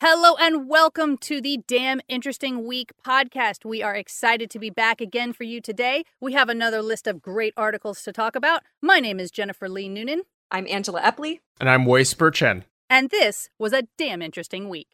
Hello and welcome to the Damn Interesting Week podcast. We are excited to be back again for you today. We have another list of great articles to talk about. My name is Jennifer Lee Noonan, I'm Angela Epley. And I'm Whisper Chen. and this was a damn interesting week.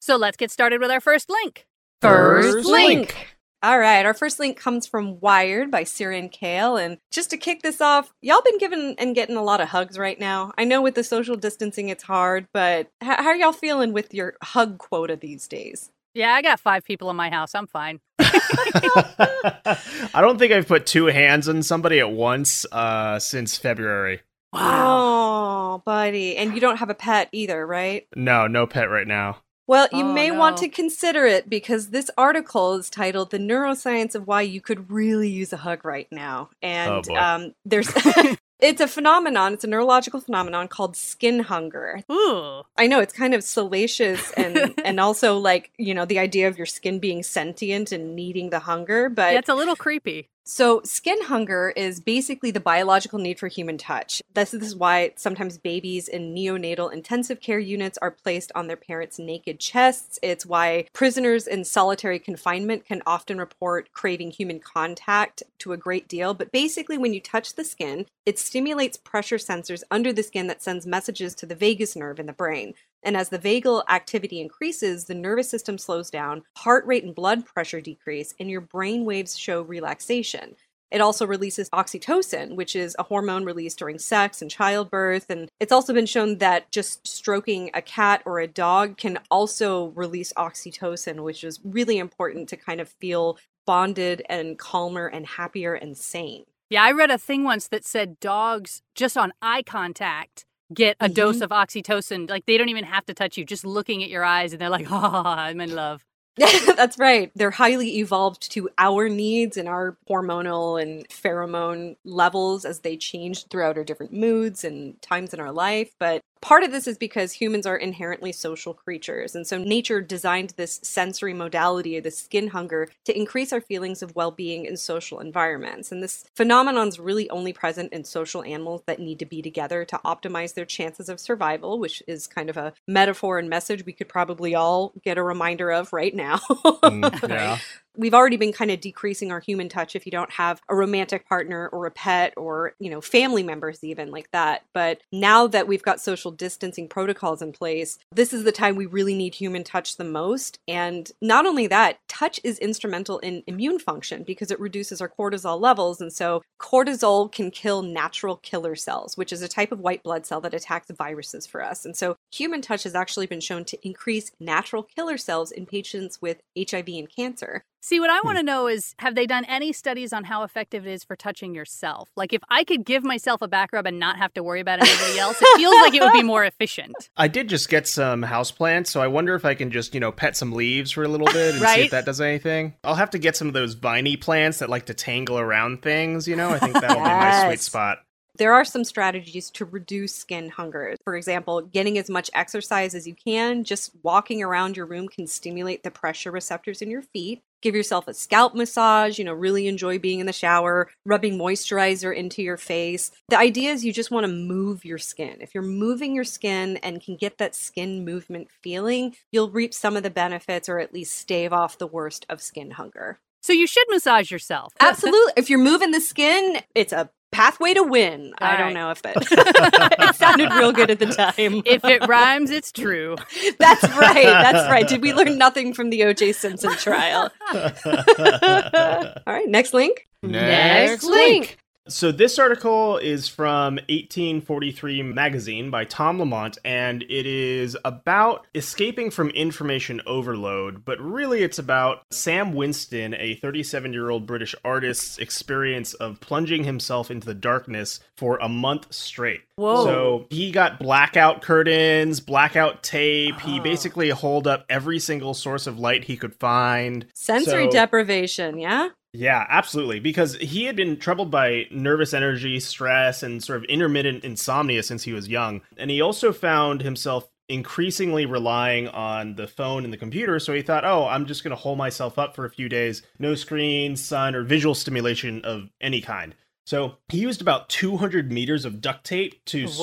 So let's get started with our first link. First link. All right, our first link comes from Wired by Sirin Kale. And just to kick this off, y'all been giving and getting a lot of hugs right now. I know with the social distancing it's hard, but h- how are y'all feeling with your hug quota these days? Yeah, I got five people in my house. I'm fine. I don't think I've put two hands on somebody at once uh, since February. Oh, buddy. And you don't have a pet either, right? No, no pet right now. Well, you Oh, may want to consider it because this article is titled "The Neuroscience of Why You Could Really Use a Hug Right Now," and Oh, um, there's it's a phenomenon. It's a neurological phenomenon called skin hunger. Ooh. I know it's kind of salacious and and also like you know the idea of your skin being sentient and needing the hunger, but Yeah, it's a little creepy. So, skin hunger is basically the biological need for human touch. This, is why sometimes babies in neonatal intensive care units are placed on their parents' naked chests. It's why prisoners in solitary confinement can often report craving human contact to a great deal. But basically, when you touch the skin, it stimulates pressure sensors under the skin that sends messages to the vagus nerve in the brain. And as the vagal activity increases, the nervous system slows down, heart rate and blood pressure decrease, and your brain waves show relaxation. It also releases oxytocin, which is a hormone released during sex and childbirth. And it's also been shown that just stroking a cat or a dog can also release oxytocin, which is really important to kind of feel bonded and calmer and happier and sane. Yeah, I read a thing once that said dogs just on eye contact get a dose mm-hmm. of oxytocin. Like they don't even have to touch you, just looking at your eyes, and they're like, "Oh, I'm in love." That's right. They're highly evolved to our needs and our hormonal and pheromone levels as they change throughout our different moods and times in our life. But part of this is because humans are inherently social creatures. And so nature designed this sensory modality, this skin hunger, to increase our feelings of well being in social environments. And this phenomenon is really only present in social animals that need to be together to optimize their chances of survival, which is kind of a metaphor and message we could probably all get a reminder of right now. Mm, yeah. We've already been kind of decreasing our human touch if you don't have a romantic partner or a pet or, you know, family members even like that. But now that we've got social distancing protocols in place, this is the time we really need human touch the most. And not only that, touch is instrumental in immune function because it reduces our cortisol levels. And so cortisol can kill natural killer cells, which is a type of white blood cell that attacks viruses for us. And so human touch has actually been shown to increase natural killer cells in patients with HIV and cancer. See, what I hmm. want to know is have they done any studies on how effective it is for touching yourself? Like, if I could give myself a back rub and not have to worry about anybody else, it feels like it would be more efficient. I did just get some houseplants, so I wonder if I can just, you know, pet some leaves for a little bit and see if that does anything. I'll have to get some of those viney plants that like to tangle around things, you know? I think that'll be my sweet spot. There are some strategies to reduce skin hunger. For example, getting as much exercise as you can, just walking around your room can stimulate the pressure receptors in your feet. Give yourself a scalp massage, you know, really enjoy being in the shower, rubbing moisturizer into your face. The idea is you just want to move your skin. If you're moving your skin and can get that skin movement feeling, you'll reap some of the benefits or at least stave off the worst of skin hunger. So you should massage yourself. Absolutely. if you're moving the skin, it's a pathway to win. I All don't right. know if that it sounded real good at the time. if it rhymes, it's true. that's right. That's right. Did we learn nothing from the OJ Simpson trial? All right, next link. Next link. So this article is from 1843 magazine by Tom Lamont and it is about escaping from information overload, but really it's about Sam Winston, a 37-year-old British artist's experience of plunging himself into the darkness for a month straight. Whoa. So he got blackout curtains, blackout tape. He Oh. basically holed up every single source of light he could find. Sensory So- deprivation, yeah? Yeah, absolutely. Because he had been troubled by nervous energy, stress, and sort of intermittent insomnia since he was young. And he also found himself increasingly relying on the phone and the computer. So he thought, oh, I'm just going to hole myself up for a few days. No screen, sun, or visual stimulation of any kind. So he used about 200 meters of duct tape to s-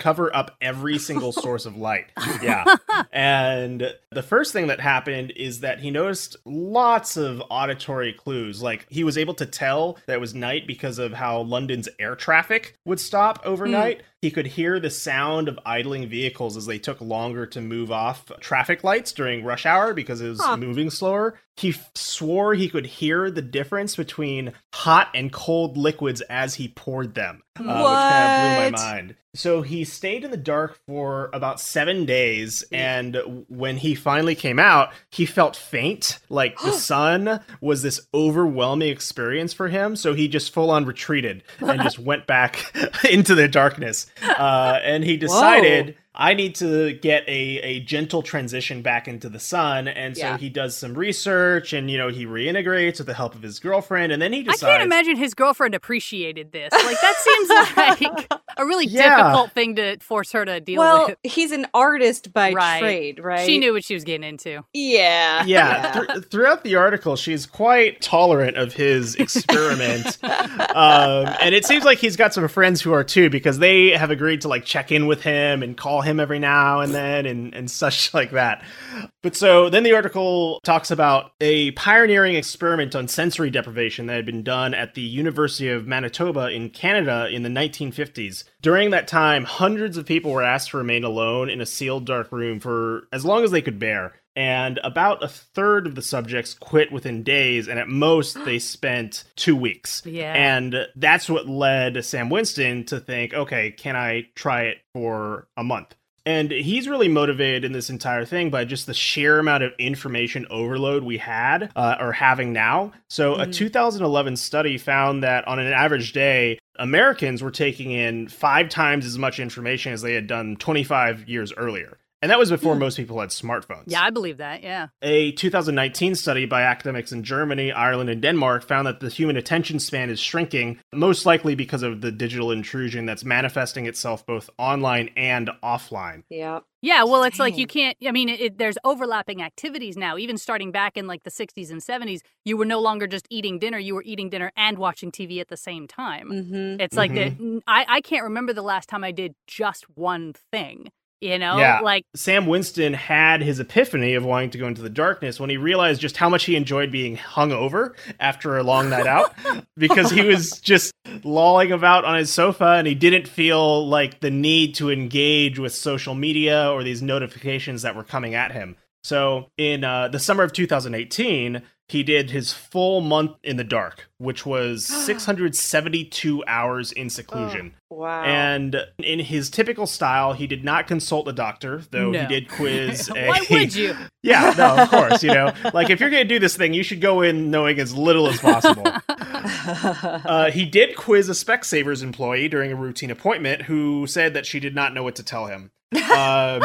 cover up every single source of light. Yeah. and the first thing that happened is that he noticed lots of auditory clues. Like he was able to tell that it was night because of how London's air traffic would stop overnight. He could hear the sound of idling vehicles as they took longer to move off traffic lights during rush hour because it was Huh. moving slower. He f- swore he could hear the difference between hot and cold liquids as he poured them, uh, which kind of blew my mind. So he stayed in the dark for about seven days, and when he finally came out, he felt faint. Like the sun was this overwhelming experience for him. So he just full on retreated and just went back into the darkness. Uh, and he decided. I need to get a, a gentle transition back into the sun. And so Yeah. he does some research and, you know, he reintegrates with the help of his girlfriend. And then he just I can't imagine his girlfriend appreciated this. Like that seems like a really Yeah. difficult thing to force her to deal well, with. he's an artist by Right. trade, right? She knew what she was getting into. Yeah. yeah, thr- throughout the article, she's quite tolerant of his experiment, um, and it seems like he's got some friends who are too, because they have agreed to like check in with him and call him every now and then, and and such like that. But so then the article talks about a pioneering experiment on sensory deprivation that had been done at the University of Manitoba in Canada in the 1950s. During that time, hundreds of people were asked to remain alone in a sealed dark room for as long as they could bear. And about a third of the subjects quit within days, and at most they spent two weeks. Yeah. And that's what led Sam Winston to think, okay, can I try it for a month? And he's really motivated in this entire thing by just the sheer amount of information overload we had uh, or having now. So, a Mhm. 2011 study found that on an average day, Americans were taking in five times as much information as they had done 25 years earlier. And that was before most people had smartphones. Yeah, I believe that. Yeah. A 2019 study by academics in Germany, Ireland, and Denmark found that the human attention span is shrinking, most likely because of the digital intrusion that's manifesting itself both online and offline. Yeah. Yeah, well, it's like you can't. I mean, it, there's overlapping activities now. Even starting back in like the 60s and 70s, you were no longer just eating dinner; you were eating dinner and watching TV at the same time. Mm-hmm. It's like the, I I can't remember the last time I did just one thing. You know, Yeah. like Sam Winston had his epiphany of wanting to go into the darkness when he realized just how much he enjoyed being hungover after a long night out because he was just lolling about on his sofa and he didn't feel like the need to engage with social media or these notifications that were coming at him. So, in uh, the summer of 2018, he did his full month in the dark, which was 672 hours in seclusion. Wow. And in his typical style, he did not consult a doctor, though No. he did quiz a. why would you? yeah, no, of course. You know, like if you're going to do this thing, you should go in knowing as little as possible. Uh, he did quiz a Specsavers employee during a routine appointment who said that she did not know what to tell him. Um,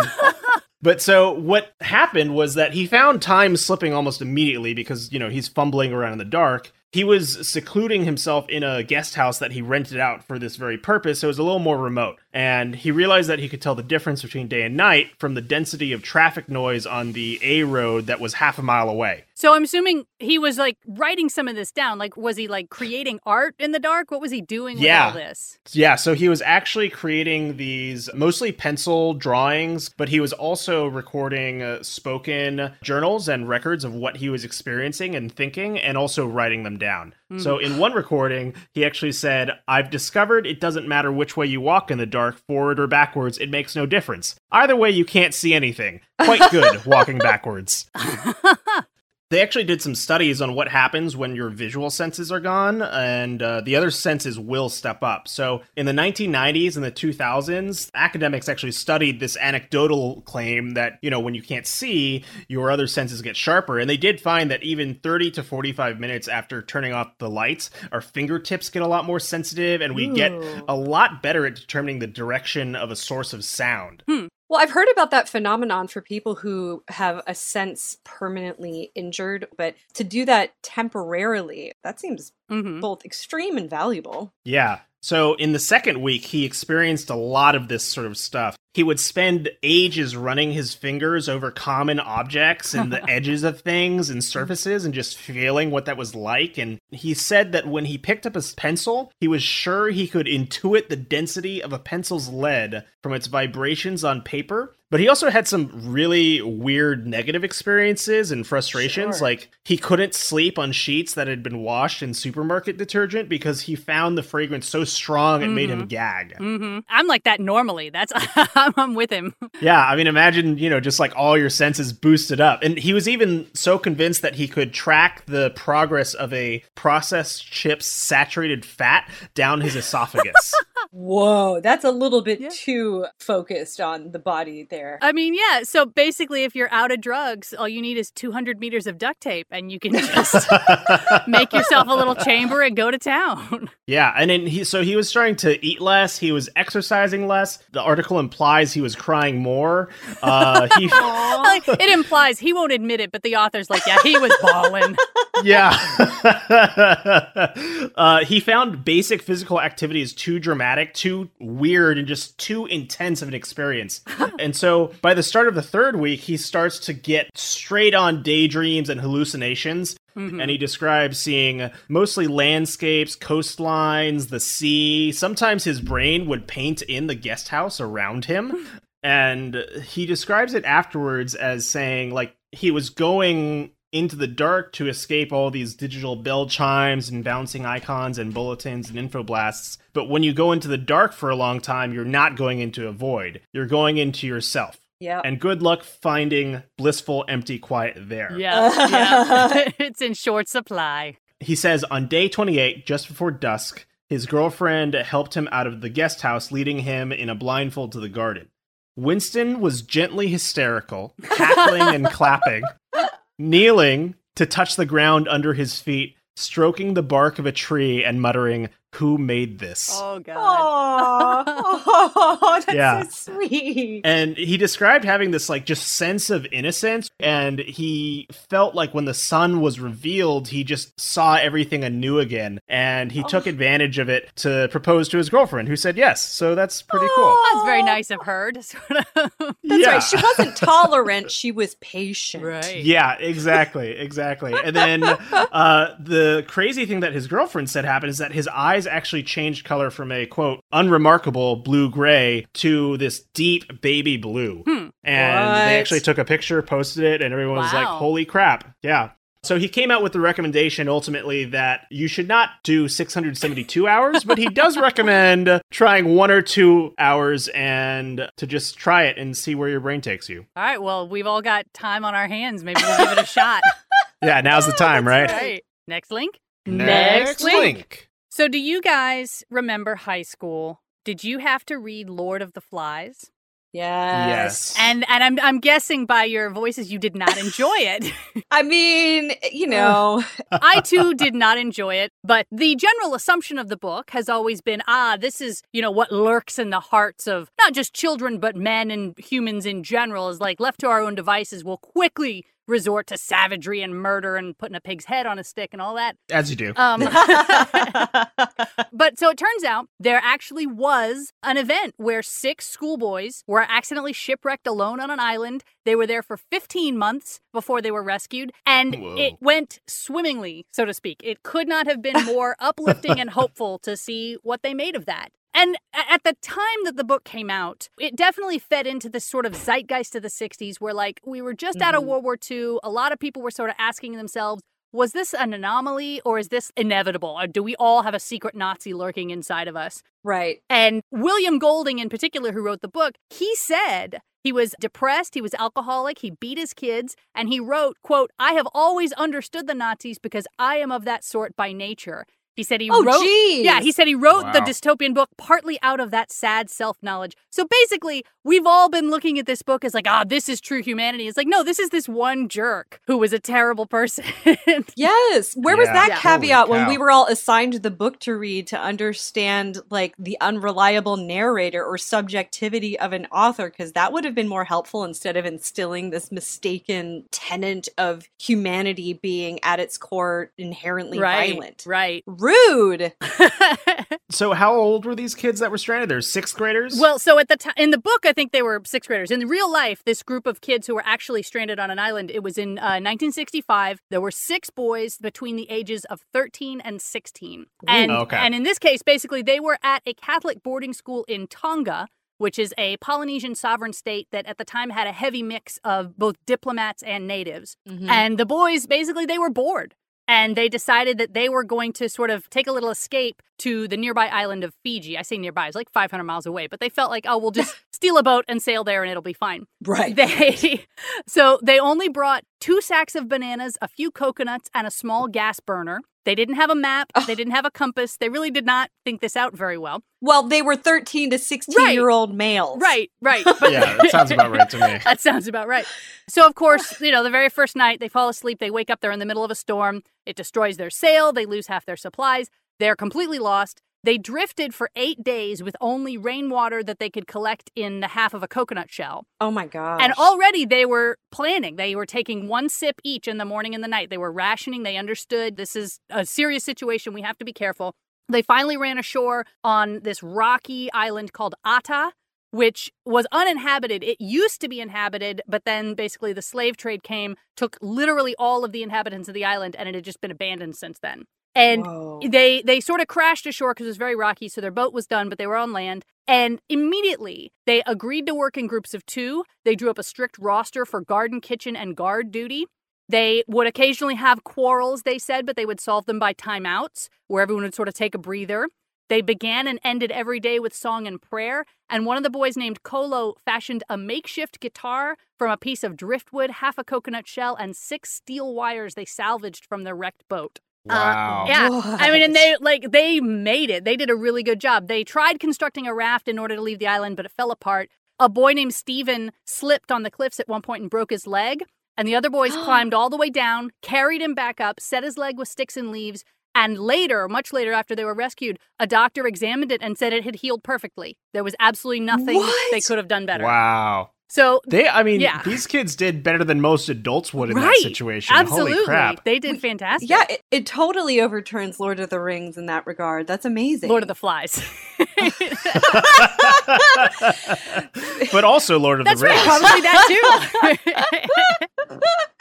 but so what happened was that he found time slipping almost immediately because, you know, he's fumbling around in the dark. He was secluding himself in a guest house that he rented out for this very purpose, so it was a little more remote. And he realized that he could tell the difference between day and night from the density of traffic noise on the A road that was half a mile away. So I'm assuming he was like writing some of this down. Like, was he like creating art in the dark? What was he doing Yeah. with all this? Yeah, so he was actually creating these mostly pencil drawings, but he was also recording uh, spoken journals and records of what he was experiencing and thinking, and also writing them down. Mm. So in one recording, he actually said, I've discovered it doesn't matter which way you walk in the dark, forward or backwards, it makes no difference. Either way, you can't see anything. Quite good walking backwards. They actually did some studies on what happens when your visual senses are gone, and uh, the other senses will step up. So, in the 1990s and the 2000s, academics actually studied this anecdotal claim that, you know, when you can't see, your other senses get sharper. And they did find that even 30 to 45 minutes after turning off the lights, our fingertips get a lot more sensitive, and we get a lot better at determining the direction of a source of sound. Well, I've heard about that phenomenon for people who have a sense permanently injured, but to do that temporarily, that seems hmm both extreme and valuable. Yeah. So in the second week, he experienced a lot of this sort of stuff. He would spend ages running his fingers over common objects and the edges of things and surfaces and just feeling what that was like. And he said that when he picked up a pencil, he was sure he could intuit the density of a pencil's lead from its vibrations on paper. But he also had some really weird negative experiences and frustrations. Sure. Like he couldn't sleep on sheets that had been washed in supermarket detergent because he found the fragrance so strong it made him gag. hmm I'm like that normally. That's I'm, I'm with him. Yeah, I mean, imagine, you know, just like all your senses boosted up. And he was even so convinced that he could track the progress of a processed chip's saturated fat down his esophagus. Whoa, that's a little bit Yeah. too focused on the body there. I mean, yeah. So basically, if you're out of drugs, all you need is 200 meters of duct tape, and you can just make yourself a little chamber and go to town. yeah, and then he, so he was starting to eat less, he was exercising less. The article implies he was crying more. Uh, he, Like, it implies he won't admit it, but the author's like, yeah, he was bawling. yeah. uh, he found basic physical activities too dramatic, too weird, and just too intense of an experience. and so by the start of the third week, he starts to get straight on daydreams and hallucinations. Mm-hmm. And he describes seeing mostly landscapes, coastlines, the sea. Sometimes his brain would paint in the guest house around him. And he describes it afterwards as saying, like, he was going into the dark to escape all these digital bell chimes and bouncing icons and bulletins and infoblasts. But when you go into the dark for a long time, you're not going into a void. You're going into yourself. Yeah. And good luck finding blissful, empty quiet there. Yeah, yeah. it's in short supply. He says on day 28, just before dusk, his girlfriend helped him out of the guest house, leading him in a blindfold to the garden. Winston was gently hysterical, cackling and clapping, kneeling to touch the ground under his feet, stroking the bark of a tree and muttering, Who made this? Oh god. Oh, that's Yeah. so sweet. And he described having this like just sense of innocence and he felt like when the sun was revealed he just saw everything anew again and he took advantage of it to propose to his girlfriend who said yes. So that's pretty cool. That's very nice of her to sort of. That's Yeah. right. She wasn't tolerant. She was patient. right. Yeah, exactly, exactly. And then uh, the crazy thing that his girlfriend said happened is that his eyes actually changed color from a quote unremarkable blue gray to this deep baby blue. Hmm. And What? they actually took a picture, posted it, and everyone was like, "Holy crap!" Yeah. So he came out with the recommendation ultimately that you should not do 672 hours, but he does recommend trying one or two hours and to just try it and see where your brain takes you. All right. Well, we've all got time on our hands. Maybe we'll give it a shot. Yeah, now's the time, right? right. Next link. Next link. So, do you guys remember high school? Did you have to read Lord of the Flies? Yes. Yes. And and I'm I'm guessing by your voices you did not enjoy it. I mean, you know, I too did not enjoy it, but the general assumption of the book has always been ah, this is, you know, what lurks in the hearts of not just children, but men and humans in general is like left to our own devices, we'll quickly resort to savagery and murder and putting a pig's head on a stick and all that. As you do. Um, but so it turns out there actually was an event where six schoolboys were accidentally shipwrecked alone on an island. They were there for 15 months before they were rescued, and Whoa. it went swimmingly, so to speak. It could not have been more uplifting and hopeful to see what they made of that. And at the time that the book came out, it definitely fed into this sort of zeitgeist of the 60s where, like, we were just out of. Mm-hmm. World War II. A lot of people were sort of asking themselves, was this an anomaly or is this inevitable? Or do we all have a secret Nazi lurking inside of us? right. And William Golding, in particular, who wrote the book, he said he was depressed, he was alcoholic, he beat his kids, and he wrote, quote, I have always understood the Nazis because I am of that sort by nature. He said he Oh, wrote geez. Yeah, he said he wrote the dystopian book partly out of that sad self-knowledge. So basically, we've all been looking at this book as like, ah, this is true humanity. It's like, no, this is this one jerk who was a terrible person. Yes. Where was that Yeah. caveat when we were all assigned the book to read to understand like the unreliable narrator or subjectivity of an author? Because that would have been more helpful instead of instilling this mistaken tenet of humanity being at its core inherently right, violent. right. Rude. So, how old were these kids that were stranded? They're sixth graders. well, so at the time in the book, I think they were sixth graders. In real life, this group of kids who were actually stranded on an island, it was in uh, 1965. There were six boys between the ages of 13 and 16. And okay. and in this case, basically, they were at a Catholic boarding school in Tonga. Which is a Polynesian sovereign state that at the time had a heavy mix of both diplomats and natives. Mhm. And the boys basically they were bored. And they decided that they were going to sort of take a little escape to the nearby island of Fiji. I say nearby, it's like 500 miles away, but they felt like, oh, we'll just steal a boat and sail there and it'll be fine. right. They so they only brought two sacks of bananas, a few coconuts, and a small gas burner. They didn't have a map. Ugh. They didn't have a compass. They really did not think this out very well. Well, they were 13 to 16 year old males. Right, right. But yeah, that sounds about right to me. that sounds about right. So, of course, you know, the very first night they fall asleep, they wake up, they're in the middle of a storm. It destroys their sail, they lose half their supplies, they're completely lost. They drifted for eight days with only rainwater that they could collect in the half of a coconut shell. Oh my god! And already they were planning. They were taking one sip each in the morning and the night. They were rationing. They understood this is a serious situation. We have to be careful. They finally ran ashore on this rocky island called Ata, which was uninhabited. It used to be inhabited, but then basically the slave trade came, took literally all of the inhabitants of the island, and it had just been abandoned since then. And Whoa. they they sort of crashed ashore because it was very rocky, so their boat was done, but they were on land. And immediately they agreed to work in groups of two. They drew up a strict roster for garden, kitchen, and guard duty. They would occasionally have quarrels, they said, but they would solve them by timeouts, where everyone would sort of take a breather. They began and ended every day with song and prayer. And one of the boys named Kolo fashioned a makeshift guitar from a piece of driftwood, half a coconut shell, and six steel wires they salvaged from their wrecked boat. Wow. Uh, yeah. I mean, and they like they made it. They did a really good job. They tried constructing a raft in order to leave the island, but it fell apart. A boy named Steven slipped on the cliffs at one point and broke his leg. And the other boys climbed all the way down, carried him back up, set his leg with sticks and leaves. And later, much later after they were rescued, a doctor examined it and said it had healed perfectly. There was absolutely nothing What? they could have done better. Wow. So, They, I mean, Yeah. these kids did better than most adults would in right. that situation. Absolutely. Holy crap. They did fantastic. Yeah, it, it totally overturns Lord of the Rings in that regard. That's amazing. Lord of the Flies. but also Lord of That's the right. Rings. Probably that too.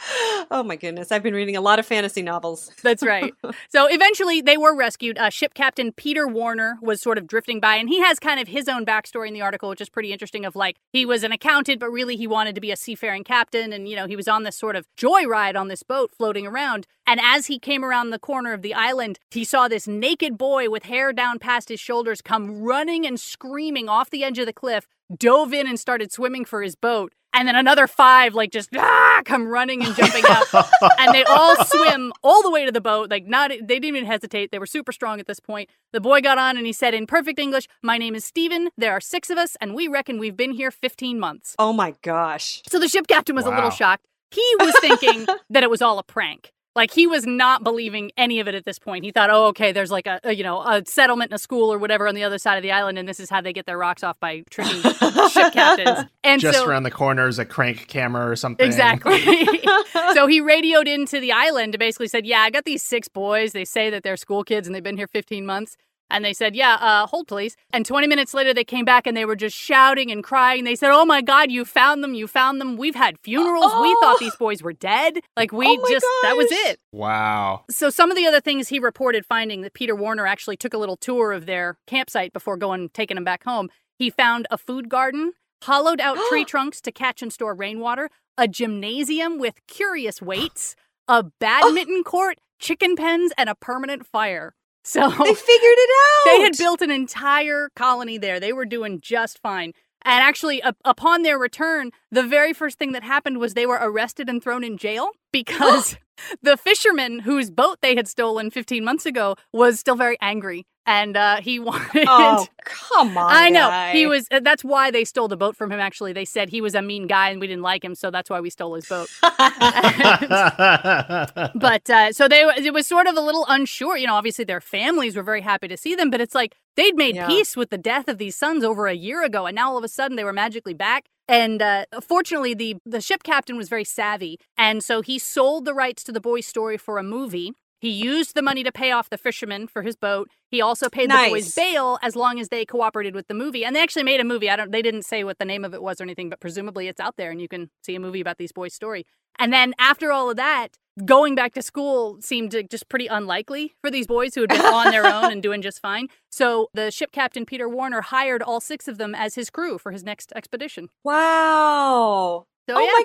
oh my goodness, I've been reading a lot of fantasy novels. That's right. So eventually they were rescued. Uh, ship captain Peter Warner was sort of drifting by, and he has kind of his own backstory in the article, which is pretty interesting. Of like, he was an accountant, but really he wanted to be a seafaring captain. And, you know, he was on this sort of joyride on this boat floating around. And as he came around the corner of the island, he saw this naked boy with hair down past his shoulders come running and screaming off the edge of the cliff, dove in and started swimming for his boat. And then another five, like, just ah, come running and jumping up and they all swim all the way to the boat. Like not, they didn't even hesitate. They were super strong at this point. The boy got on and he said in perfect English, "My name is Steven. There are six of us, and we reckon we've been here 15 months." Oh my gosh. So the ship captain was a little shocked. He was thinking that it was all a prank. Like he was not believing any of it at this point. He thought, "Oh, okay, there's like a, a you know a settlement in a school or whatever on the other side of the island, and this is how they get their rocks off by tricking ship captains." And Just so, around the corner is a crank camera or something. Exactly. so he radioed into the island and basically said, Yeah, I got these six boys. They say that they're school kids and they've been here 15 months. And they said, Yeah, uh, hold please. And 20 minutes later, they came back and they were just shouting and crying. They said, Oh my God, you found them. You found them. We've had funerals. We Oh. thought these boys were dead. Like, we Oh my just, that was it. Wow. So some of the other things he reported finding that Peter Warner actually took a little tour of their campsite before going taking them back home. He found a food garden, hollowed out tree trunks to catch and store rainwater, a gymnasium with curious weights, a badminton court, chicken pens, and a permanent fire. So They figured it out. they had built an entire colony there. They were doing just fine. And actually, up upon their return, the very first thing that happened was they were arrested and thrown in jail because the fisherman whose boat they had stolen 15 months ago was still very angry. And uh, he wanted. Oh, come on. I know. guy. He was. uh, That's why they stole the boat from him, actually. They said he was a mean guy and we didn't like him, so that's why we stole his boat. but uh, so they it was sort of a little unsure. You know, obviously their families were very happy to see them, but it's like they'd made Yeah. peace with the death of these sons over a year ago, and now all of a sudden they were magically back. And uh, fortunately, the the ship captain was very savvy, and so he sold the rights to the boy's story for a movie. He used the money to pay off the fisherman for his boat. He also paid Nice. the boys bail as long as they cooperated with the movie. And they actually made a movie. I don't they didn't say what the name of it was or anything, but presumably it's out there and you can see a movie about these boys' story. And then after all of that, going back to school seemed just pretty unlikely for these boys who had been on their own and doing just fine. So the ship captain Peter Warner hired all six of them as his crew for his next expedition. Wow. So oh yeah. my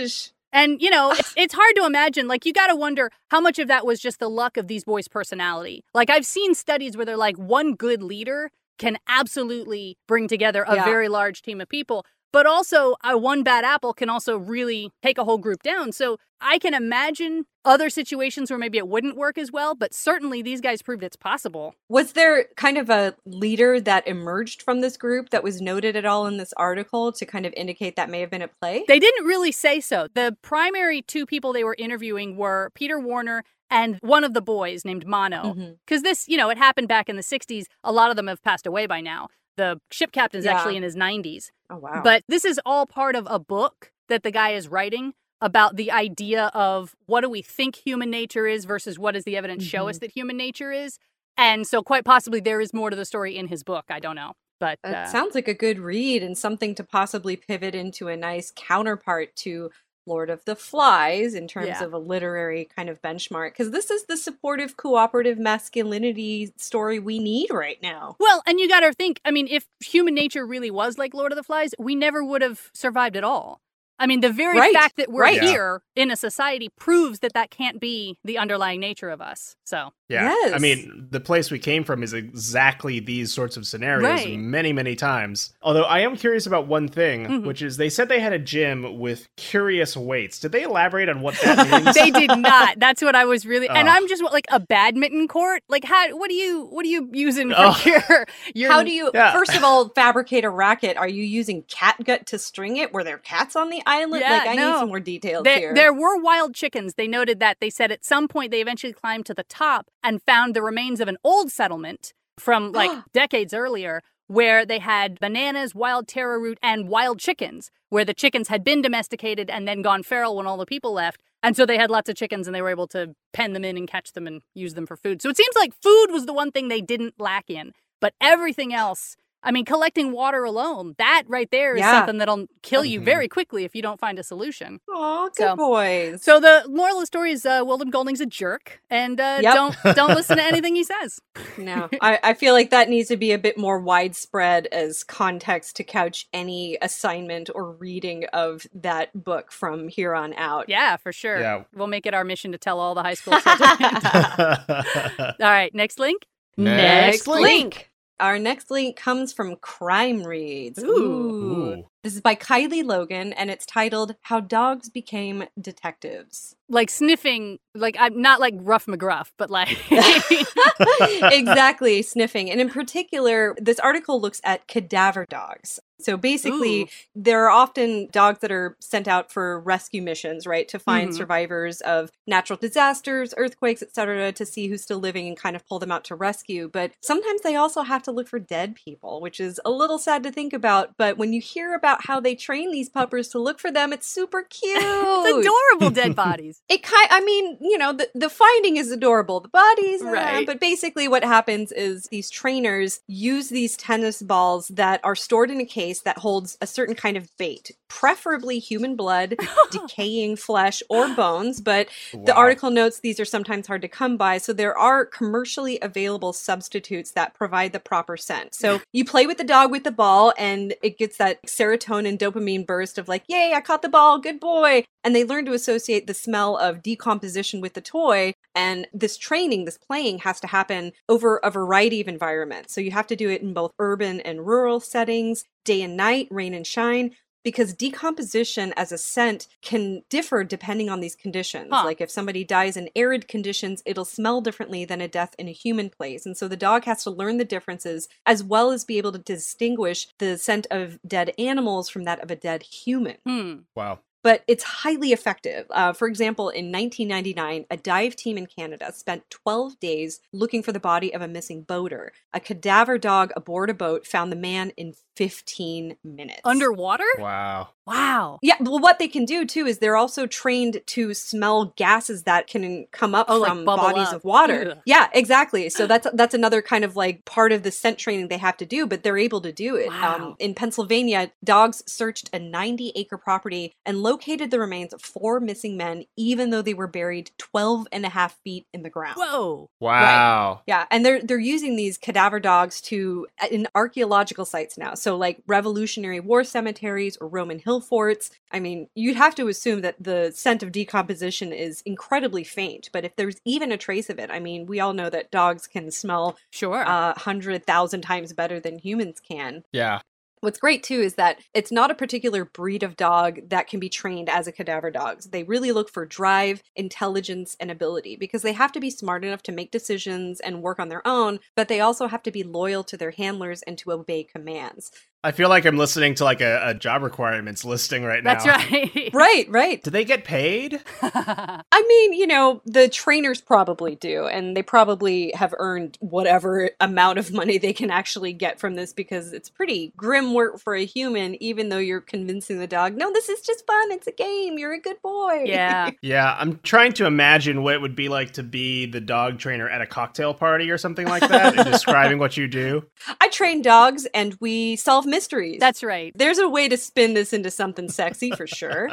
gosh. And you know, it's, it's hard to imagine. Like, you got to wonder how much of that was just the luck of these boys' personality. Like, I've seen studies where they're like, one good leader can absolutely bring together a Yeah. very large team of people. But also, uh, one bad apple can also really take a whole group down. So I can imagine other situations where maybe it wouldn't work as well. But certainly, these guys proved it's possible. Was there kind of a leader that emerged from this group that was noted at all in this article to kind of indicate that may have been at play? They didn't really say so. The primary two people they were interviewing were Peter Warner and one of the boys named Mano. Because this, you know, it happened back in the 60s. A lot of them have passed away by now. The ship captain's Yeah. actually in his 90s. Oh wow. But this is all part of a book that the guy is writing about the idea of what do we think human nature is versus what does the evidence show us that human nature is. And so, quite possibly, there is more to the story in his book. I don't know. But uh, sounds like a good read and something to possibly pivot into a nice counterpart to Lord of the Flies in terms Yeah. of a literary kind of benchmark. Because this is the supportive, cooperative masculinity story we need right now. Well, and you got to think, I mean, if human nature really was like Lord of the Flies, we never would have survived at all. I mean, the very Right, fact that we're right. Yeah. here in a society proves that that can't be the underlying nature of us. So, Yeah. I mean, the place we came from is exactly these sorts of scenarios Right. many, many times. Although I am curious about one thing, Mhm. which is they said they had a gym with curious weights. Did they elaborate on what that means? they did not. That's what I was really, and Oh. I'm just like a badminton court. Like, how? What do you? What are you using for Oh. your? your How do you, Yeah. first of all, fabricate a racket? Are you using catgut to string it? Were there cats on the island? Yeah, like, I no. need some more details There, here. there were wild chickens. They noted that. They said at some point they eventually climbed to the top and found the remains of an old settlement from like decades earlier where they had bananas, wild taro root, and wild chickens, where the chickens had been domesticated and then gone feral when all the people left. And so they had lots of chickens and they were able to pen them in and catch them and use them for food. So it seems like food was the one thing they didn't lack in. But everything else, I mean, collecting water alone, that right there is Yeah. something that'll kill you Mhm. very quickly if you don't find a solution. Aw, good So- boys. So the moral of the story is uh, William Golding's a jerk, and uh, Yep. don't don't listen to anything he says. No, I, I feel like that needs to be a bit more widespread as context to couch any assignment or reading of that book from here on out. Yeah, for sure. Yeah. We'll make it our mission to tell all the high school children. all right, next link. Next link. Our next link comes from Crime Reads. Ooh. Ooh. This is by Kylie Logan and it's titled How Dogs Became Detectives. Like sniffing, like I'm not like Ruff McGruff, but like exactly, sniffing. And in particular, this article looks at cadaver dogs. So basically, Ooh. there are often dogs that are sent out for rescue missions, right, to find Mhm. survivors of natural disasters, earthquakes, etc., to see who's still living and kind of pull them out to rescue. But sometimes they also have to look for dead people, which is a little sad to think about. But when you hear about how they train these puppers to look for them, it's super cute. it's adorable dead bodies. It kind I mean, you know, the, the finding is adorable. The bodies, uh, Right. but basically what happens is these trainers use these tennis balls that are stored in a case that holds a certain kind of bait, preferably human blood, decaying flesh, or bones. But the article notes these are sometimes hard to come by, so there are commercially available substitutes that provide the proper scent. So you play with the dog with the ball, and it gets that serotonin dopamine burst of like, yay, I caught the ball, good boy. And they learn to associate the smell of decomposition with the toy. And this training, this playing has to happen over a variety of environments. So you have to do it in both urban and rural settings, day and night, rain and shine because decomposition as a scent can differ depending on these conditions. Huh. Like if somebody dies in arid conditions, it'll smell differently than a death in a human place. And so the dog has to learn the differences as well as be able to distinguish the scent of dead animals from that of a dead human. Hmm. Wow. But it's highly effective. Uh, for example, in 1999, a dive team in Canada spent 12 days looking for the body of a missing boater. A cadaver dog aboard a boat found the man in 15 minutes. Underwater? Wow. Wow. Yeah, well, what they can do too is they're also trained to smell gases that can come up Oh, from bubble bodies up. of water. Ugh. Yeah, exactly. So that's that's another kind of like part of the scent training they have to do, but they're able to do it. Um, Wow. in Pennsylvania, dogs searched a 90 acre property and located the remains of four missing men, even though they were buried 12 and a half feet in the ground. Whoa. Wow. Yeah, and they're they're using these cadaver dogs to uh, in archaeological sites now. So like Revolutionary War cemeteries or Roman hill forts. I mean, you'd have to assume that the scent of decomposition is incredibly faint, but if there's even a trace of it, I mean, we all know that dogs can smell Sure. a hundred thousand times better than humans can. Yeah. What's great too is that it's not a particular breed of dog that can be trained as a cadaver dog. They really look for drive, intelligence, and ability because they have to be smart enough to make decisions and work on their own, but they also have to be loyal to their handlers and to obey commands. I feel like I'm listening to like a, a job requirements listing right now. That's right. Right, right. Do they get paid? I mean, you know, the trainers probably do, and they probably have earned whatever amount of money they can actually get from this because it's pretty grim work for a human, even though you're convincing the dog, no, this is just fun. It's a game. You're a good boy. yeah. Yeah, I'm trying to imagine what it would be like to be the dog trainer at a cocktail party or something like that and describing what you do. I train dogs and we solve mysteries. That's right. There's a way to spin this into something sexy for sure.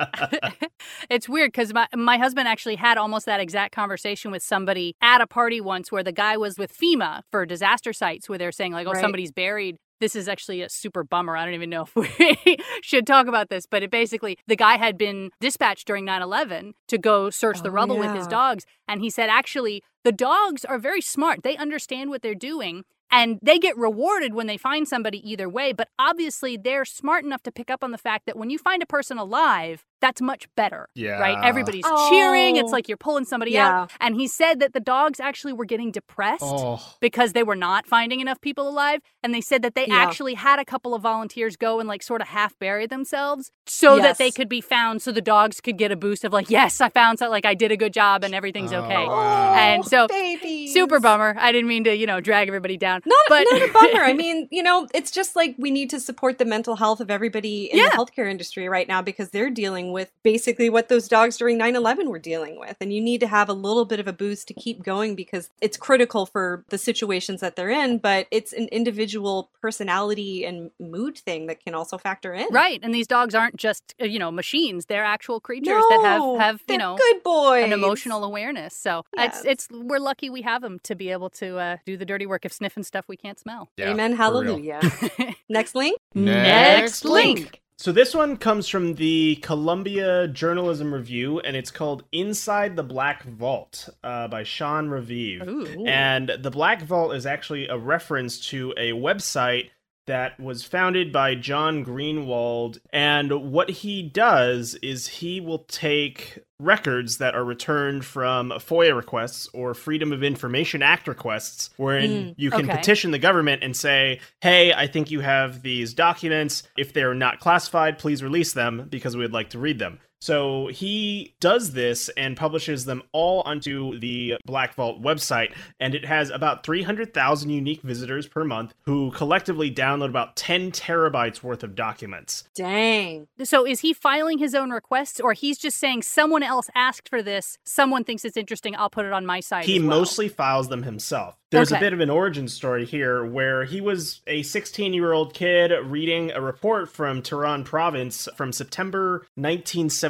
it's weird because my, my husband actually had almost that exact conversation with somebody at a party once where the guy was with FEMA for disaster sites where they're saying, like, oh, Right. somebody's buried. This is actually a super bummer. I don't even know if we should talk about this, but it basically, the guy had been dispatched during 9 11 to go search the Oh, rubble with his dogs. And he said, actually, the dogs are very smart. They understand what they're doing. And they get rewarded when they find somebody either way. But obviously, they're smart enough to pick up on the fact that when you find a person alive, that's much better. Yeah. Right? Yeah. Everybody's cheering. It's Oh. like you're pulling somebody Yeah. out. And he said that the dogs actually were getting depressed Oh. because they were not finding enough people alive. And they said that they Yeah. actually had a couple of volunteers go and like sort of half bury themselves so that they could be found so the dogs could get a boost of like, yes, I found something, like I did a good job and everything's Oh, okay. wow. And so, babies. Super bummer. I didn't mean to, you know, drag everybody down. Not, but not a bummer. I mean, you know, it's just like we need to support the mental health of everybody in Yeah. the healthcare industry right now because they're dealing with basically what those dogs during 9 11 were dealing with. And you need to have a little bit of a boost to keep going because it's critical for the situations that they're in, but it's an individual personality and mood thing that can also factor in. Right, and these dogs aren't just uh, you know machines; they're actual creatures that have have you know good boys. an emotional awareness. So Yes. it's it's we're lucky we have them to be able to uh, do the dirty work of sniffing stuff we can't smell. Yeah, Amen. Hallelujah. Next link. Next link. So this one comes from the Columbia Journalism Review, and it's called "Inside the Black Vault" uh, by Sean Raviv. Ooh. And the Black Vault is actually a reference to a website that was founded by John Greenwald. And what he does is he will take records that are returned from FOIA requests or Freedom of Information Act requests, wherein Mm, you can okay. petition the government and say, hey, I think you have these documents. If they're not classified, please release them because we'd like to read them. So he does this and publishes them all onto the Black Vault website, and it has about 300,000 unique visitors per month who collectively download about 10 terabytes worth of documents. Dang. So is he filing his own requests, or he's just saying someone else asked for this? Someone thinks it's interesting. I'll put it on my site. He as well." mostly files them himself. There's a bit of an origin story here where he was a 16 year old kid reading a report from Tehran province from September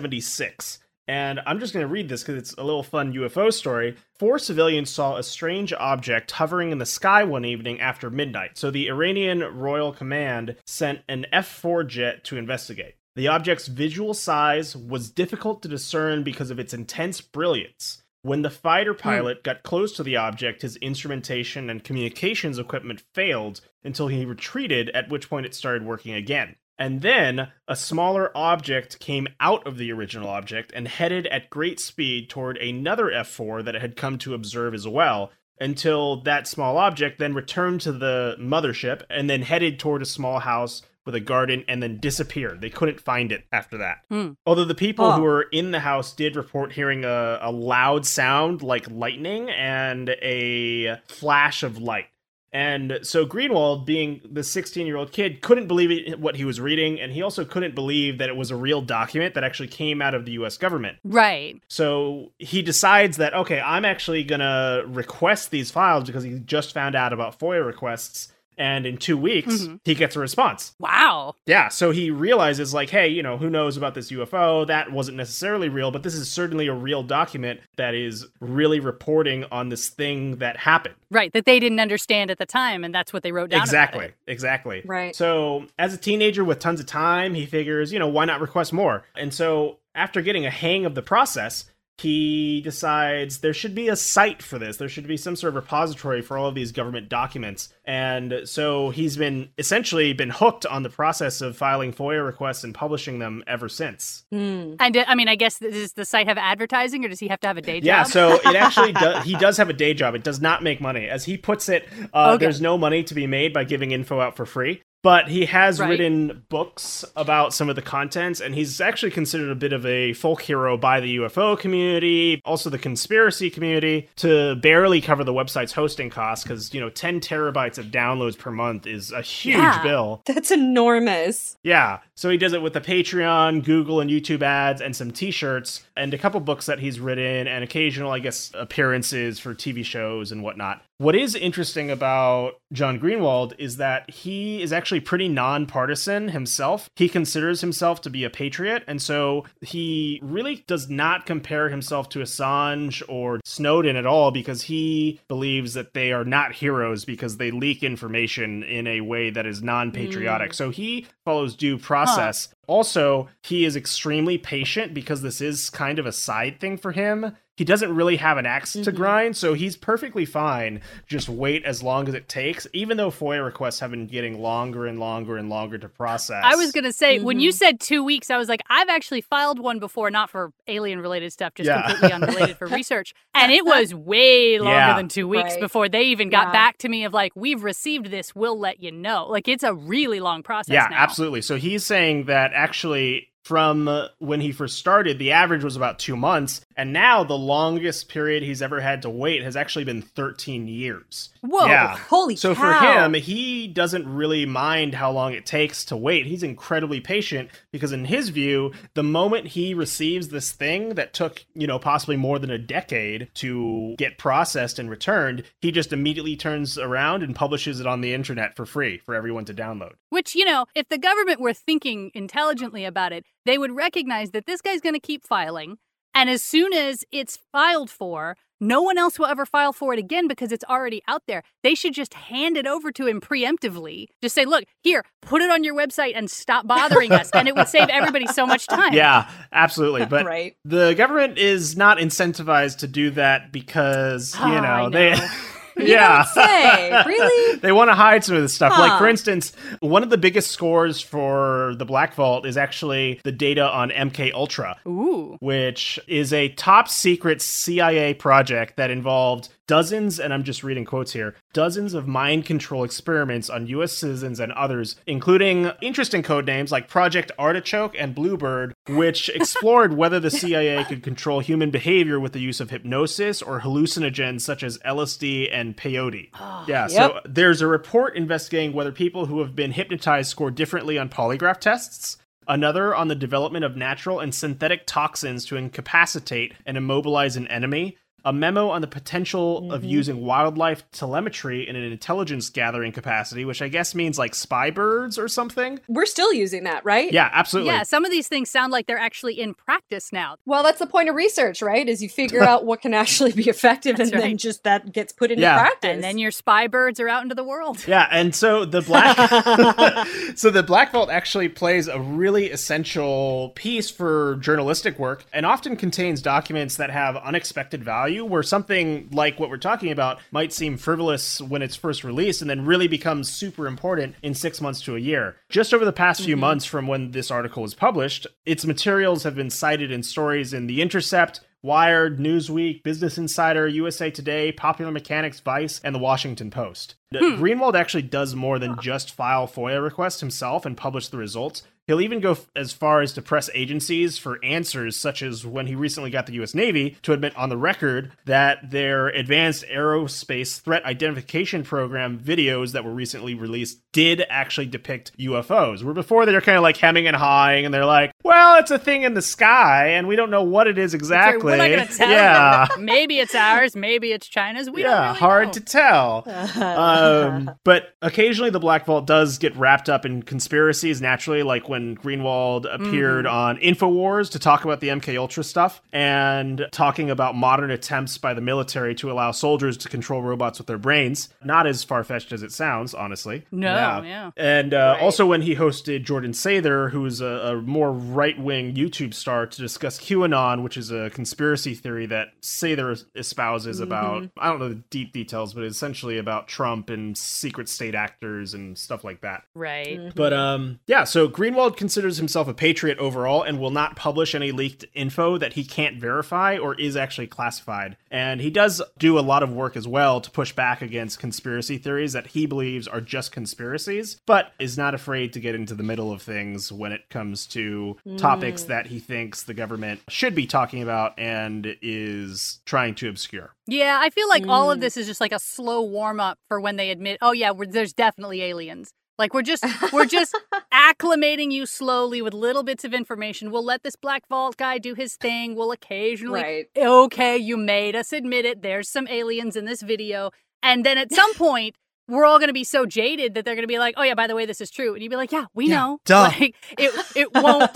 1976. And I'm just going to read this because it's a little fun UFO story. Four civilians saw a strange object hovering in the sky one evening after midnight. So the Iranian Royal Command sent an F 4 jet to investigate. The object's visual size was difficult to discern because of its intense brilliance. When the fighter hmm. pilot got close to the object, his instrumentation and communications equipment failed until he retreated, at which point it started working again. And then a smaller object came out of the original object and headed at great speed toward another F 4 that it had come to observe as well, until that small object then returned to the mothership and then headed toward a small house with a garden and then disappeared. They couldn't find it after that. Hmm. Although the people Huh. who were in the house did report hearing a, a loud sound like lightning and a flash of light. And so Greenwald, being the 16 year old kid, couldn't believe it, what he was reading, and he also couldn't believe that it was a real document that actually came out of the US government. Right. So he decides that, okay, I'm actually going to request these files because he just found out about FOIA requests. And in two weeks, Mhm. he gets a response. Wow. Yeah, so he realizes, like, hey, you know, who knows about this UFO? That wasn't necessarily real, but this is certainly a real document that is really reporting on this thing that happened. Right. That they didn't understand at the time, and that's what they wrote down. Exactly, exactly. Right. So, as a teenager with tons of time, he figures, you know, why not request more? And so, after getting a hang of the process, he decides there should be a site for this. There should be some sort of repository for all of these government documents. And so he's been essentially been hooked on the process of filing FOIA requests and publishing them ever since. Hmm. And uh, I mean, I guess does the site have advertising, or does he have to have a day job? Yeah, so it actually does. He does have a day job. It does not make money, as he puts it. Uh, Okay. There's no money to be made by giving info out for free. But he has Right. written books about some of the contents, and he's actually considered a bit of a folk hero by the UFO community, also the conspiracy community, to barely cover the website's hosting costs. Because you know, 10 terabytes of downloads per month is a huge Yeah. bill. That's enormous. Yeah. So he does it with the Patreon, Google, and YouTube ads, and some t shirts, and a couple books that he's written, and occasional, I guess, appearances for TV shows and whatnot. What is interesting about John Greenwald is that he is actually pretty nonpartisan himself. He considers himself to be a patriot, and so he really does not compare himself to Assange or Snowden at all because he believes that they are not heroes because they leak information in a way that is non patriotic. Mm. So he follows due process. Also, he is extremely patient because this is kind of a side thing for him. He doesn't really have an axe to Mhm. grind, so he's perfectly fine. Just wait as long as it takes, even though FOIA requests have been getting longer and longer and longer to process. I was gonna say when you Mhm. said two weeks, I was like, I've actually filed one before, not for alien related stuff, just Yeah. completely unrelated for research, and it was way longer Yeah. than two weeks Right. before they even got Yeah. back to me of like, we've received this, we'll let you know. Like it's a really long process. Yeah, now. absolutely. So he's saying that actually from uh, when he first started, the average was about two months, and now the longest period he's ever had to wait has actually been 13 years. Whoa. Yeah. Holy So cow. for him, he doesn't really mind how long it takes to wait. He's incredibly patient because in his view, the moment he receives this thing that took, you know, possibly more than a decade to get processed and returned, he just immediately turns around and publishes it on the internet for free for everyone to download. Which, you know, if the government were thinking intelligently about it, they would recognize that this guy's going to keep filing. And as soon as it's filed for, no one else will ever file for it again because it's already out there. They should just hand it over to him preemptively. Just say, look, here, put it on your website and stop bothering us. And it would save everybody so much time. Yeah, absolutely. But right. the government is not incentivized to do that because, you Ah, know, I they know. You yeah. say. Really? they want to hide some of this stuff. Like, for instance, one of the biggest scores for the Black Vault is actually the data on MK Ultra, Ooh. which is a top secret CIA project that involved dozens, and I'm just reading quotes here, dozens of mind control experiments on US citizens and others, including interesting code names like Project Artichoke and Bluebird, which explored whether the CIA could control human behavior with the use of hypnosis or hallucinogens such as LSD and peyote. Ah, yeah, so there's a report investigating whether people who have been hypnotized score differently on polygraph tests. Another on the development of natural and synthetic toxins to incapacitate and immobilize an enemy. A memo on the potential of mm-hmm. using wildlife telemetry in an intelligence gathering capacity, which I guess means like spy birds or something. We're still using that, right? Yeah, absolutely. Yeah, some of these things sound like they're actually in practice now. Well, that's the point of research, right? Is you figure out what can actually be effective That's and then just that gets put into Yeah. practice. And then your spy birds are out into the world. Yeah, and so the black so the Black Vault actually plays a really essential piece for journalistic work and often contains documents that have unexpected value where something like what we're talking about might seem frivolous when it's first released and then really becomes super important in 6 months to a year. Just over the past few months from when this article was published, its materials have been cited in stories in The Intercept, Wired, Newsweek, Business Insider, USA Today, Popular Mechanics, Vice, and the Washington Post. Hmm. Greenwald actually does more than just file FOIA requests himself and publish the results. He'll even go f- as far as to press agencies for answers, such as when he recently got the US Navy to admit on the record that their advanced aerospace threat identification program videos that were recently released did actually depict UFOs. Where before they're kind of like hemming and hawing and they're like, well, it's a thing in the sky and we don't know what it is exactly. We're not tell yeah. maybe it's ours, maybe it's China's. We yeah, really hard know. to tell. um, but occasionally the Black Vault does get wrapped up in conspiracies naturally, like when when Greenwald appeared mm-hmm. on Infowars to talk about the MK Ultra stuff and talking about modern attempts by the military to allow soldiers to control robots with their brains. Not as far fetched as it sounds, honestly. No, yeah. yeah. And uh, right. also when he hosted Jordan Sather, who's a, a more right wing YouTube star, to discuss QAnon, which is a conspiracy theory that Sather espouses mm-hmm. about, I don't know the deep details, but essentially about Trump and secret state actors and stuff like that. Right. Mm-hmm. But um, yeah, so Greenwald considers himself a patriot overall and will not publish any leaked info that he can't verify or is actually classified. And he does do a lot of work as well to push back against conspiracy theories that he believes are just conspiracies, but is not afraid to get into the middle of things when it comes to mm. topics that he thinks the government should be talking about and is trying to obscure. Yeah, I feel like mm. all of mm. this is just like a slow warm up for when they admit, oh yeah, there's definitely aliens. Like we're just we're just acclimating you slowly with little bits of information. We'll let this Black Vault guy do his thing. We'll occasionally right. okay, you made us admit it. There's some aliens in this video. And then at some point we're all going to be so jaded that they're going to be like, "Oh yeah, by the way, this is true," and you'd be like, "Yeah, we yeah, know." Duh. Like it, it won't,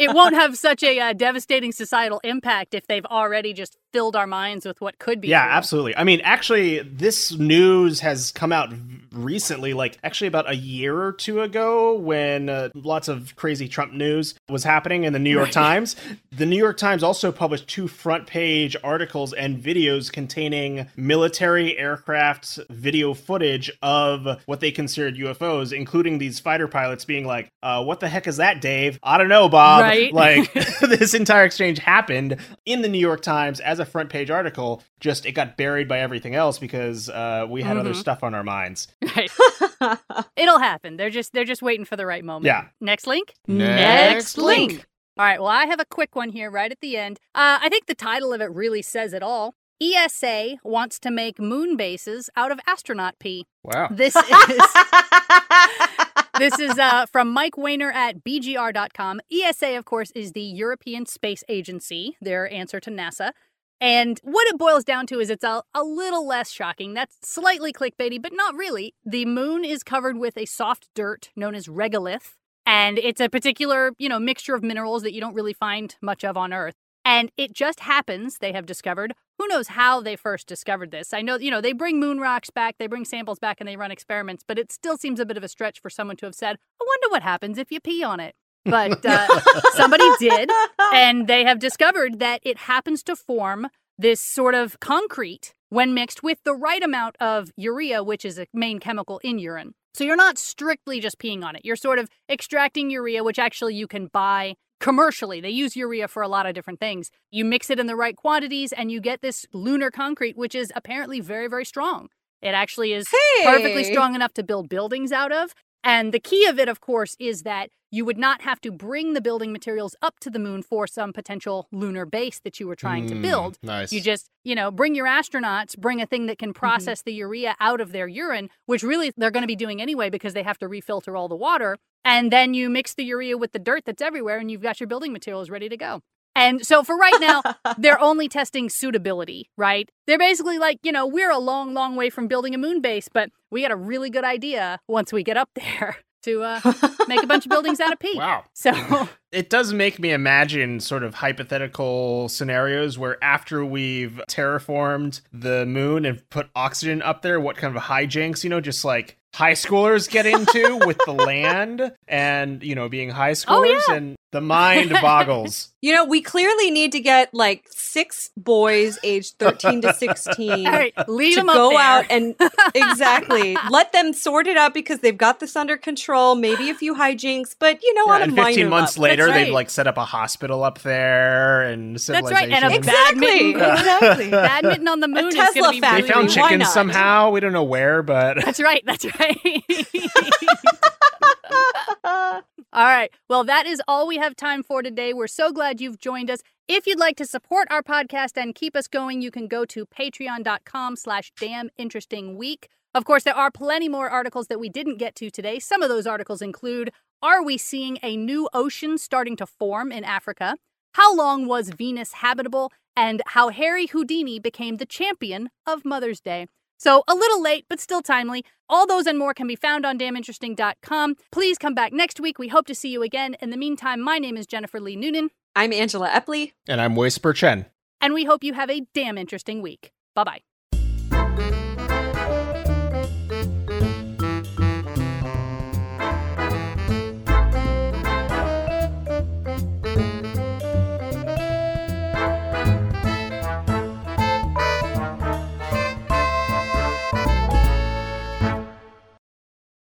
it won't have such a uh, devastating societal impact if they've already just filled our minds with what could be. Yeah, true. absolutely. I mean, actually, this news has come out recently, like actually about a year or two ago, when uh, lots of crazy Trump news was happening in the New York right. Times. The New York Times also published two front page articles and videos containing military aircraft video footage of what they considered UFOs, including these fighter pilots being like, uh, "What the heck is that, Dave? I don't know, Bob." Right? Like this entire exchange happened in the New York Times as a front page article. Just it got buried by everything else because uh, we had mm-hmm. other stuff on our minds. Right. It'll happen. They're just they're just waiting for the right moment. Yeah. Next link. Next, link. All right. Well, I have a quick one here right at the end. Uh, I think the title of it really says it all. ESA wants to make moon bases out of astronaut pee. Wow. This is this is uh, from Mike Wehner at BGR.com. ESA, of course, is the European Space Agency, their answer to NASA. And what it boils down to is it's a, a little less shocking. That's slightly clickbaity, but not really. The moon is covered with a soft dirt known as regolith, and it's a particular, you know, mixture of minerals that you don't really find much of on Earth. And it just happens, they have discovered. Who knows how they first discovered this? I know, you know, they bring moon rocks back, they bring samples back, and they run experiments, but it still seems a bit of a stretch for someone to have said, I wonder what happens if you pee on it but uh, somebody did, and they have discovered that it happens to form this sort of concrete when mixed with the right amount of urea, which is a main chemical in urine. So you're not strictly just peeing on it. You're sort of extracting urea, which actually you can buy commercially. They use urea for a lot of different things. You mix it in the right quantities and you get this lunar concrete, which is apparently very, very strong. It actually is hey. perfectly strong enough to build buildings out of. And the key of it, of course, is that you would not have to bring the building materials up to the moon for some potential lunar base that you were trying mm, to build. Nice. You just, you know, bring your astronauts, bring a thing that can mm-hmm. process mm-hmm. the urea out of their urine, which really they're going to be doing anyway because they have to refilter all the water. And then you mix the urea with the dirt that's everywhere and you've got your building materials ready to go. And so for right now, they're only testing suitability, right? They're basically like, you know, we're a long, long way from building a moon base, but we got a really good idea once we get up there to uh, make a bunch of buildings out of pee. Wow. So it does make me imagine sort of hypothetical scenarios where after we've terraformed the moon and put oxygen up there, what kind of hijinks, you know, just like high schoolers get into with the land and, you know, being high oh, schoolers oh, yeah. and The mind boggles. You know, we clearly need to get like six boys aged 13 to 16 All right, leave to them up go there. out and exactly let them sort it out because they've got this under control. Maybe a few hijinks, but you know, Yeah, on a and minor 15 months level. later, That's they've like set up a hospital up there and right, civilization. and a Exactly, Badminton. exactly. Badminton on the moon is Tesla going to be They factory. found chickens somehow. We don't know where, but That's right. That's right. All right. Well, that is all we have time for today. We're so glad you've joined us. If you'd like to support our podcast and keep us going, you can go to patreon.com slash damn interesting week. Of course, there are plenty more articles that we didn't get to today. Some of those articles include Are we seeing a new ocean starting to form in Africa? How long was Venus habitable? And how Harry Houdini became the champion of Mother's Day. So a little late, but still timely. All those and more can be found on damninteresting.com. Please come back next week. We hope to see you again. In the meantime, my name is Jennifer Lee Noonan, I'm Angela Epley. and I'm Whisper Chen. and we hope you have a damn interesting week. Bye bye.